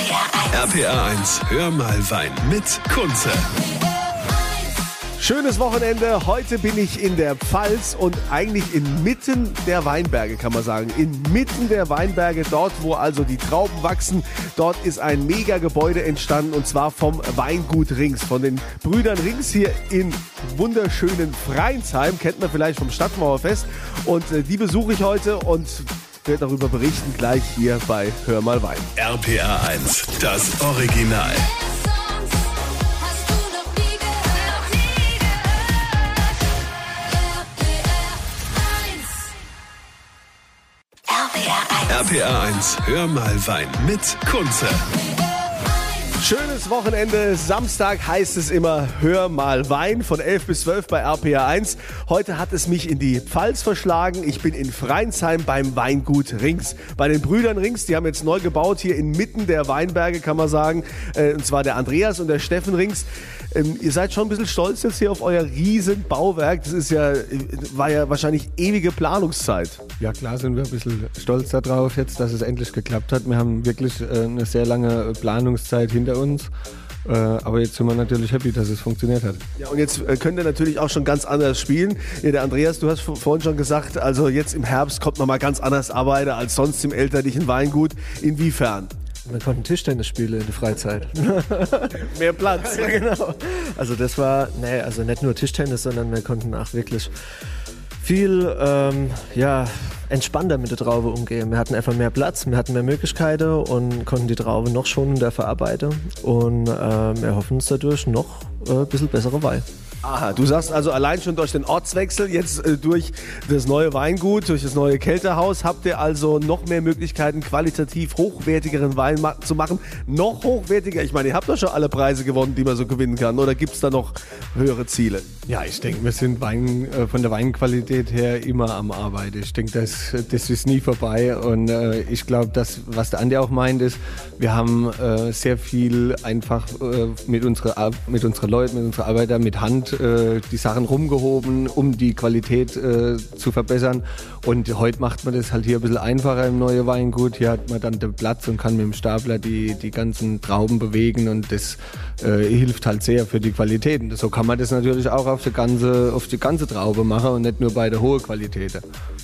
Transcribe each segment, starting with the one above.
RPA 1, hör mal Wein mit Kunze. Schönes Wochenende. Heute bin ich in der Pfalz und eigentlich inmitten der Weinberge, kann man sagen. Inmitten der Weinberge, dort, wo also die Trauben wachsen. Dort ist ein Mega-Gebäude entstanden und zwar vom Weingut Rings, von den Brüdern Rings hier in wunderschönen Freinsheim. Kennt man vielleicht vom Stadtmauerfest. Und äh, die besuche ich heute und werde darüber berichten gleich hier bei Hör mal Wein. RPA 1, das Original. RPA 1, hör mal Wein mit Kunze. Schönes Wochenende. Samstag heißt es immer Hör mal Wein von 11 bis 12 bei RPA 1. Heute hat es mich in die Pfalz verschlagen. Ich bin in Freinsheim beim Weingut Rings. Bei den Brüdern Rings, die haben jetzt neu gebaut hier inmitten der Weinberge, kann man sagen. Äh, und zwar der Andreas und der Steffen Rings. Ähm, ihr seid schon ein bisschen stolz jetzt hier auf euer riesen Bauwerk. Das ist ja, war ja wahrscheinlich ewige Planungszeit. Ja, klar sind wir ein bisschen stolz darauf jetzt, dass es endlich geklappt hat. Wir haben wirklich äh, eine sehr lange Planungszeit hinter uns. Äh, aber jetzt sind wir natürlich happy, dass es funktioniert hat. Ja, und jetzt äh, könnt ihr natürlich auch schon ganz anders spielen. Ja, der Andreas, du hast vorhin schon gesagt, also jetzt im Herbst kommt man mal ganz anders arbeiten als sonst im elterlichen Weingut. Inwiefern? Wir konnten Tischtennis spielen in der Freizeit. Mehr Platz. ja, genau. Also das war, nee, also nicht nur Tischtennis, sondern wir konnten auch wirklich viel ähm, ja, entspannter mit der Traube umgehen. Wir hatten einfach mehr Platz, wir hatten mehr Möglichkeiten und konnten die Traube noch schonender verarbeiten. Und äh, wir hoffen uns dadurch noch äh, ein bisschen bessere Wein. Aha, du sagst also allein schon durch den Ortswechsel, jetzt äh, durch das neue Weingut, durch das neue Kältehaus, habt ihr also noch mehr Möglichkeiten, qualitativ hochwertigeren Wein ma zu machen. Noch hochwertiger. Ich meine, ihr habt doch schon alle Preise gewonnen, die man so gewinnen kann. Oder gibt es da noch höhere Ziele? Ja, ich denke, wir sind Wein, äh, von der Weinqualität her immer am Arbeiten. Ich denke, das, das ist nie vorbei. Und äh, ich glaube, das, was der Andi auch meint, ist, wir haben äh, sehr viel einfach äh, mit unserer mit unseren Leuten, mit unseren Arbeitern, mit Hand äh, die Sachen rumgehoben, um die Qualität äh, zu verbessern. Und heute macht man das halt hier ein bisschen einfacher im neuen Weingut. Hier hat man dann den Platz und kann mit dem Stapler die, die ganzen Trauben bewegen und das äh, hilft halt sehr für die Qualität. Und so kann man das natürlich auch auf die ganze, auf die ganze Traube machen und nicht nur bei der hohen Qualität.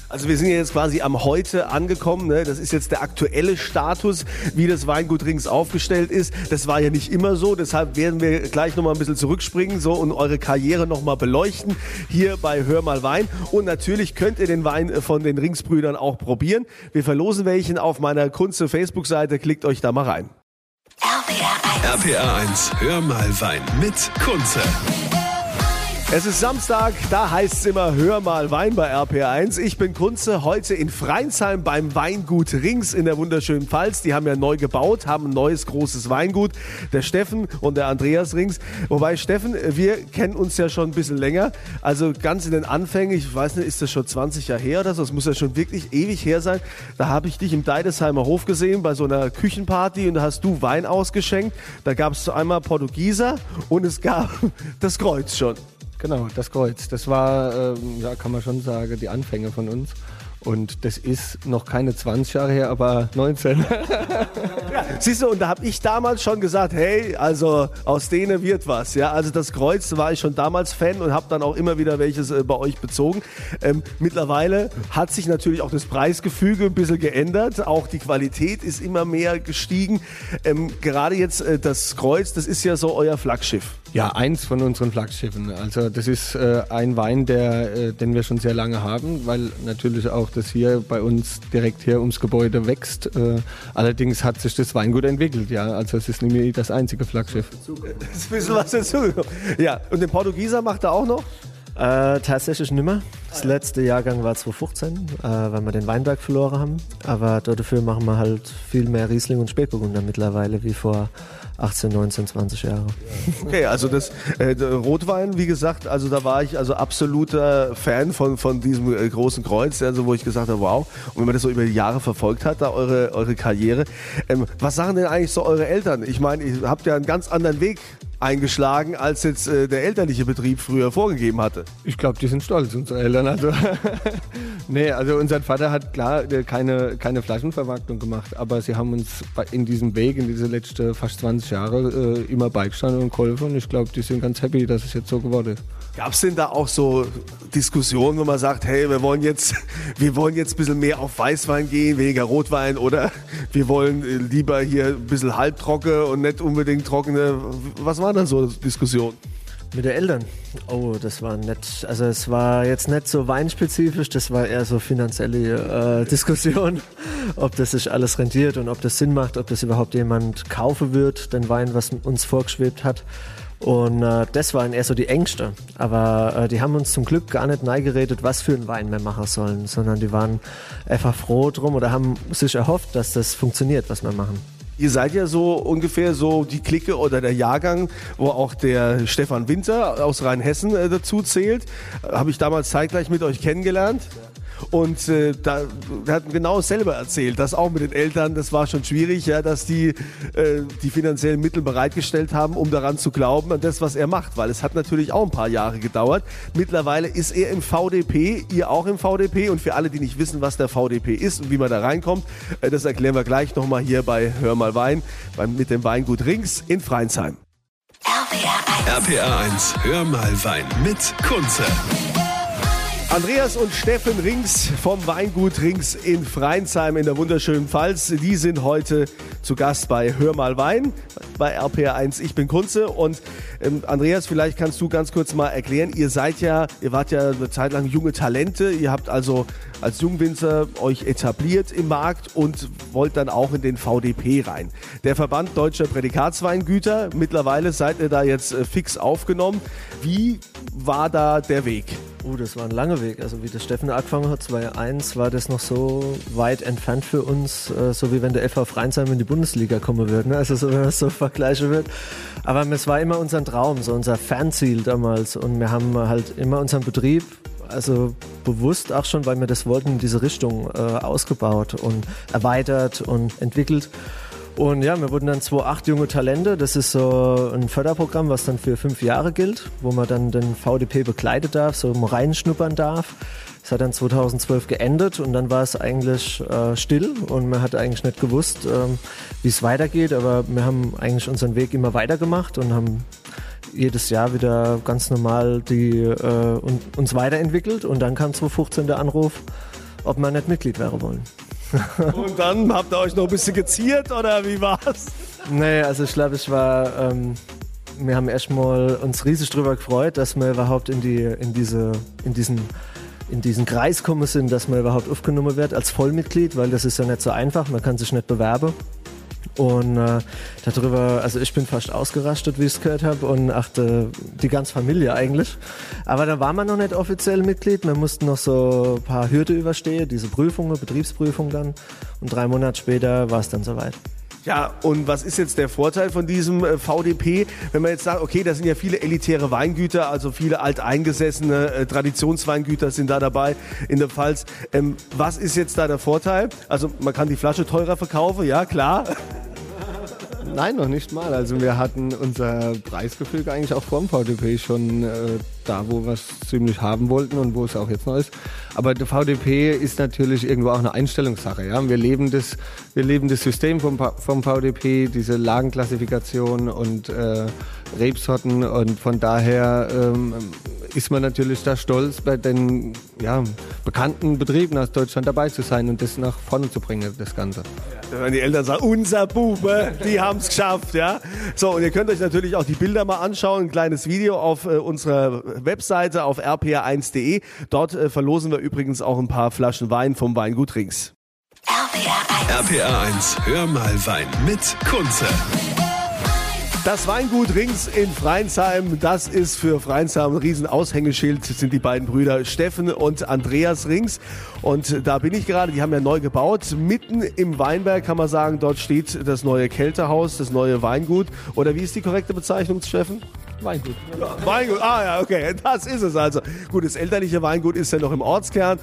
Also wir sind ja jetzt quasi am Heute angekommen. Ne? Das ist jetzt der aktuelle Status, wie das Weingut Rings aufgestellt ist. Das war ja nicht immer so. Deshalb werden wir gleich nochmal ein bisschen zurückspringen so und eure Karriere nochmal beleuchten hier bei Hör mal Wein. Und natürlich könnt ihr den Wein von den Ringsbrüdern auch probieren. Wir verlosen welchen auf meiner Kunze Facebook-Seite. Klickt euch da mal rein. RPA 1. RPA 1, hör mal Wein mit Kunze. Es ist Samstag, da heißt es immer Hör mal Wein bei RPR1. Ich bin Kunze, heute in Freinsheim beim Weingut Rings in der wunderschönen Pfalz. Die haben ja neu gebaut, haben ein neues großes Weingut. Der Steffen und der Andreas Rings. Wobei Steffen, wir kennen uns ja schon ein bisschen länger. Also ganz in den Anfängen, ich weiß nicht, ist das schon 20 Jahre her oder so? Das muss ja schon wirklich ewig her sein. Da habe ich dich im Deidesheimer Hof gesehen bei so einer Küchenparty und da hast du Wein ausgeschenkt. Da gab es einmal Portugieser und es gab das Kreuz schon. Genau, das Kreuz. Das war, ähm, ja, kann man schon sagen, die Anfänge von uns. Und das ist noch keine 20 Jahre her, aber 19. ja, siehst du, und da habe ich damals schon gesagt, hey, also aus denen wird was. Ja, also das Kreuz war ich schon damals Fan und habe dann auch immer wieder welches äh, bei euch bezogen. Ähm, mittlerweile hat sich natürlich auch das Preisgefüge ein bisschen geändert. Auch die Qualität ist immer mehr gestiegen. Ähm, gerade jetzt äh, das Kreuz, das ist ja so euer Flaggschiff. Ja, eins von unseren Flaggschiffen. Also das ist äh, ein Wein, der, äh, den wir schon sehr lange haben, weil natürlich auch das hier bei uns direkt hier ums Gebäude wächst. Äh, allerdings hat sich das Weingut entwickelt, ja. Also es ist mehr das einzige Flaggschiff. Das ist ein bisschen was dazugekommen. Ja, und den Portugieser macht er auch noch? Äh, tatsächlich nimmer. Das letzte Jahrgang war 2015, äh, weil wir den Weinberg verloren haben. Aber dafür machen wir halt viel mehr Riesling und Spätburgunder mittlerweile wie vor 18, 19, 20 Jahre. Okay, also das äh, Rotwein, wie gesagt, also da war ich also absoluter Fan von, von diesem äh, großen Kreuz, also wo ich gesagt habe, wow. Und wenn man das so über die Jahre verfolgt hat, da eure, eure Karriere. Ähm, was sagen denn eigentlich so eure Eltern? Ich meine, ihr habt ja einen ganz anderen Weg eingeschlagen, als jetzt äh, der elterliche Betrieb früher vorgegeben hatte. Ich glaube, die sind stolz, unsere Eltern. Also Nee, also unser Vater hat klar äh, keine, keine Flaschenvermarktung gemacht, aber sie haben uns in diesem Weg, in diese letzten fast 20 Jahre äh, immer beigestanden und geholfen und ich glaube, die sind ganz happy, dass es jetzt so geworden ist. Gab es denn da auch so Diskussionen, wo man sagt, hey, wir wollen jetzt, wir wollen jetzt ein bisschen mehr auf Weißwein gehen, weniger Rotwein oder wir wollen äh, lieber hier ein bisschen halbtrocken und nicht unbedingt trockene. Was waren da so Diskussionen? Mit den Eltern? Oh, das war nett. Also es war jetzt nicht so weinspezifisch, das war eher so finanzielle äh, Diskussion, ob das sich alles rentiert und ob das Sinn macht, ob das überhaupt jemand kaufen wird, den Wein, was uns vorgeschwebt hat. Und äh, das waren eher so die Ängste. Aber äh, die haben uns zum Glück gar nicht neigeredet, was für einen Wein wir machen sollen, sondern die waren einfach froh drum oder haben sich erhofft, dass das funktioniert, was wir machen. Ihr seid ja so ungefähr so die Clique oder der Jahrgang, wo auch der Stefan Winter aus Rheinhessen äh, dazu zählt. Habe ich damals zeitgleich mit euch kennengelernt. Ja. Und äh, da wir hatten genau selber erzählt, dass auch mit den Eltern, das war schon schwierig, ja, dass die äh, die finanziellen Mittel bereitgestellt haben, um daran zu glauben, an das, was er macht. Weil es hat natürlich auch ein paar Jahre gedauert. Mittlerweile ist er im VDP, ihr auch im VDP. Und für alle, die nicht wissen, was der VDP ist und wie man da reinkommt, äh, das erklären wir gleich nochmal hier bei Hör mal Wein, beim, mit dem Weingut Rings in Freinsheim. RPR 1. RPR 1, Hör mal Wein mit Kunze. Andreas und Steffen Rings vom Weingut Rings in Freinsheim in der wunderschönen Pfalz. Die sind heute zu Gast bei Hör mal Wein bei RPR1. Ich bin Kunze und ähm, Andreas, vielleicht kannst du ganz kurz mal erklären. Ihr seid ja, ihr wart ja eine Zeit lang junge Talente. Ihr habt also als Jungwinzer euch etabliert im Markt und wollt dann auch in den VDP rein. Der Verband Deutscher Prädikatsweingüter. Mittlerweile seid ihr da jetzt äh, fix aufgenommen. Wie war da der Weg? Oh, das war ein langer Weg. Also wie der Steffen angefangen hat, 2001, war das noch so weit entfernt für uns, äh, so wie wenn der FV Freinsheim in die Bundesliga kommen würde. Ne? Also so, wenn man es so vergleichen wird. Aber es war immer unser Traum, so unser Fernziel damals. Und wir haben halt immer unseren Betrieb, also bewusst auch schon, weil wir das wollten, in diese Richtung äh, ausgebaut und erweitert und entwickelt. Und ja, wir wurden dann 2.8 junge Talente. Das ist so ein Förderprogramm, was dann für fünf Jahre gilt, wo man dann den VDP begleiten darf, so reinschnuppern darf. Das hat dann 2012 geendet und dann war es eigentlich äh, still und man hat eigentlich nicht gewusst, ähm, wie es weitergeht. Aber wir haben eigentlich unseren Weg immer weitergemacht und haben jedes Jahr wieder ganz normal die, äh, uns weiterentwickelt. Und dann kam 2015 der Anruf, ob wir nicht Mitglied werden wollen. Und dann habt ihr euch noch ein bisschen geziert oder wie war's? Nee, also ich glaube, ich war. Ähm, wir haben erstmal uns riesig darüber gefreut, dass wir überhaupt in, die, in, diese, in, diesen, in diesen Kreis kommen sind, dass man überhaupt aufgenommen wird als Vollmitglied, weil das ist ja nicht so einfach, man kann sich nicht bewerben. Und äh, darüber, also ich bin fast ausgerastet, wie ich es gehört habe, und achte die ganze Familie eigentlich. Aber da war man noch nicht offiziell Mitglied. Wir mussten noch so ein paar Hürde überstehen, diese Prüfungen, Betriebsprüfung dann. Und drei Monate später war es dann soweit. Ja, und was ist jetzt der Vorteil von diesem äh, VDP? Wenn man jetzt sagt, okay, da sind ja viele elitäre Weingüter, also viele alteingesessene äh, Traditionsweingüter sind da dabei in der Pfalz. Ähm, was ist jetzt da der Vorteil? Also man kann die Flasche teurer verkaufen, ja klar. Nein, noch nicht mal. Also wir hatten unser Preisgefüge eigentlich auch vor dem VDP schon äh, da, wo wir es ziemlich haben wollten und wo es auch jetzt noch ist. Aber der VDP ist natürlich irgendwo auch eine Einstellungssache. Ja? Wir, leben das, wir leben das System vom, vom VDP, diese Lagenklassifikation und äh, Rebsorten und von daher ähm, ist man natürlich da stolz, bei den ja, bekannten Betrieben aus Deutschland dabei zu sein und das nach vorne zu bringen, das Ganze. Wenn die Eltern sagen, unser Bube, die haben es geschafft, ja. So, und ihr könnt euch natürlich auch die Bilder mal anschauen, ein kleines Video auf äh, unserer Webseite auf rpa1.de. Dort äh, verlosen wir übrigens auch ein paar Flaschen Wein vom Weingut Rings. RPR 1. RPR 1, hör mal Wein mit Kunze. Das Weingut Rings in Freinsheim, das ist für Freinsheim ein Riesenaushängeschild, sind die beiden Brüder Steffen und Andreas Rings. Und da bin ich gerade, die haben ja neu gebaut. Mitten im Weinberg kann man sagen, dort steht das neue Kältehaus, das neue Weingut. Oder wie ist die korrekte Bezeichnung, Steffen? Weingut. Weingut, ah ja, okay, das ist es also. Gut, das elterliche Weingut ist ja noch im Ortskern.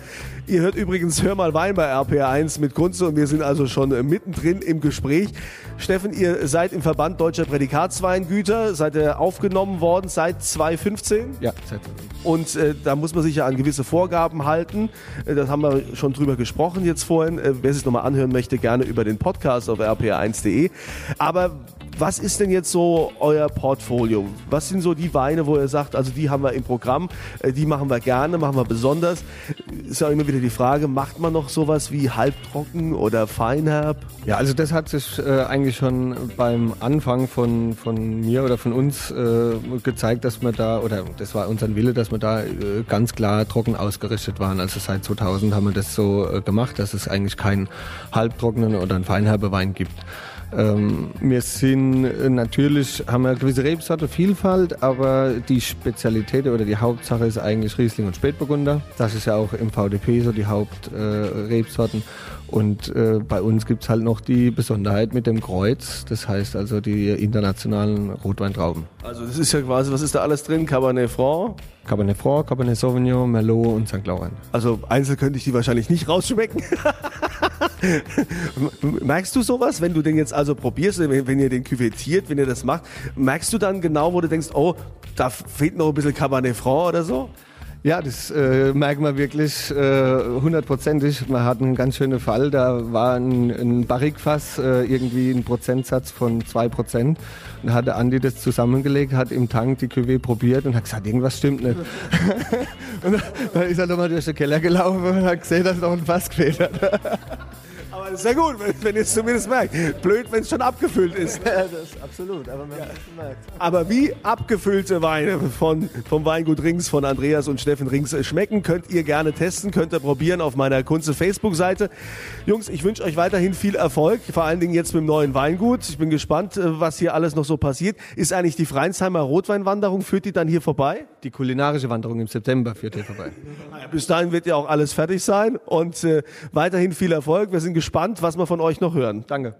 Ihr hört übrigens Hör mal Wein bei RPR1 mit Kunze und wir sind also schon mittendrin im Gespräch. Steffen, ihr seid im Verband Deutscher Prädikatsweingüter, seid ihr aufgenommen worden seit 2015? Ja, seit Und äh, da muss man sich ja an gewisse Vorgaben halten. Äh, das haben wir schon drüber gesprochen jetzt vorhin. Äh, wer sich nochmal anhören möchte, gerne über den Podcast auf rpr1.de. Aber was ist denn jetzt so euer Portfolio? Was sind so die Weine, wo ihr sagt, also die haben wir im Programm, äh, die machen wir gerne, machen wir besonders? Ist ja immer wieder die Frage, macht man noch sowas wie halbtrocken oder feinherb? Ja, also das hat sich äh, eigentlich schon beim Anfang von, von mir oder von uns äh, gezeigt, dass wir da, oder das war unser Wille, dass wir da äh, ganz klar trocken ausgerichtet waren. Also seit 2000 haben wir das so äh, gemacht, dass es eigentlich keinen halbtrockenen oder einen feinherbe Wein gibt. Ähm, wir sind äh, natürlich, haben eine gewisse Rebsorte Vielfalt, aber die Spezialität oder die Hauptsache ist eigentlich Riesling und Spätburgunder. Das ist ja auch im VDP so die Hauptrebsorten. Äh, und äh, bei uns gibt's halt noch die Besonderheit mit dem Kreuz, das heißt also die internationalen Rotweintrauben. Also das ist ja quasi, was ist da alles drin? Cabernet Franc? Cabernet Franc, Cabernet Sauvignon, Merlot und St. Laurent. Also einzeln könnte ich die wahrscheinlich nicht rausschmecken. merkst du sowas, wenn du den jetzt also probierst, wenn ihr den küvettiert, wenn ihr das macht, merkst du dann genau, wo du denkst, oh, da fehlt noch ein bisschen Cabernet Franc oder so? Ja, das äh, merkt man wirklich äh, hundertprozentig. man hat einen ganz schönen Fall. Da war ein, ein Barrikfass, äh, irgendwie ein Prozentsatz von zwei Prozent. Und da hat der Andi das zusammengelegt, hat im Tank die Cuvée probiert und hat gesagt, irgendwas stimmt nicht. und dann ist er nochmal durch den Keller gelaufen und hat gesehen, dass noch ein Fass gefehlt hat. Aber ist ja gut, wenn, wenn ihr es zumindest merkt. Blöd, wenn es schon abgefüllt ist. Ja, das ist absolut, aber man ja. merkt. Aber wie abgefüllte Weine von, vom Weingut Rings, von Andreas und Steffen Rings schmecken, könnt ihr gerne testen, könnt ihr probieren auf meiner Kunze Facebook-Seite. Jungs, ich wünsche euch weiterhin viel Erfolg, vor allen Dingen jetzt mit dem neuen Weingut. Ich bin gespannt, äh, was hier alles noch so passiert. Ist eigentlich die Freinsheimer Rotweinwanderung, führt die dann hier vorbei? Die kulinarische Wanderung im September führt hier vorbei. Bis dahin wird ja auch alles fertig sein und äh, weiterhin viel Erfolg. Wir sind gespannt, was wir von euch noch hören. Danke.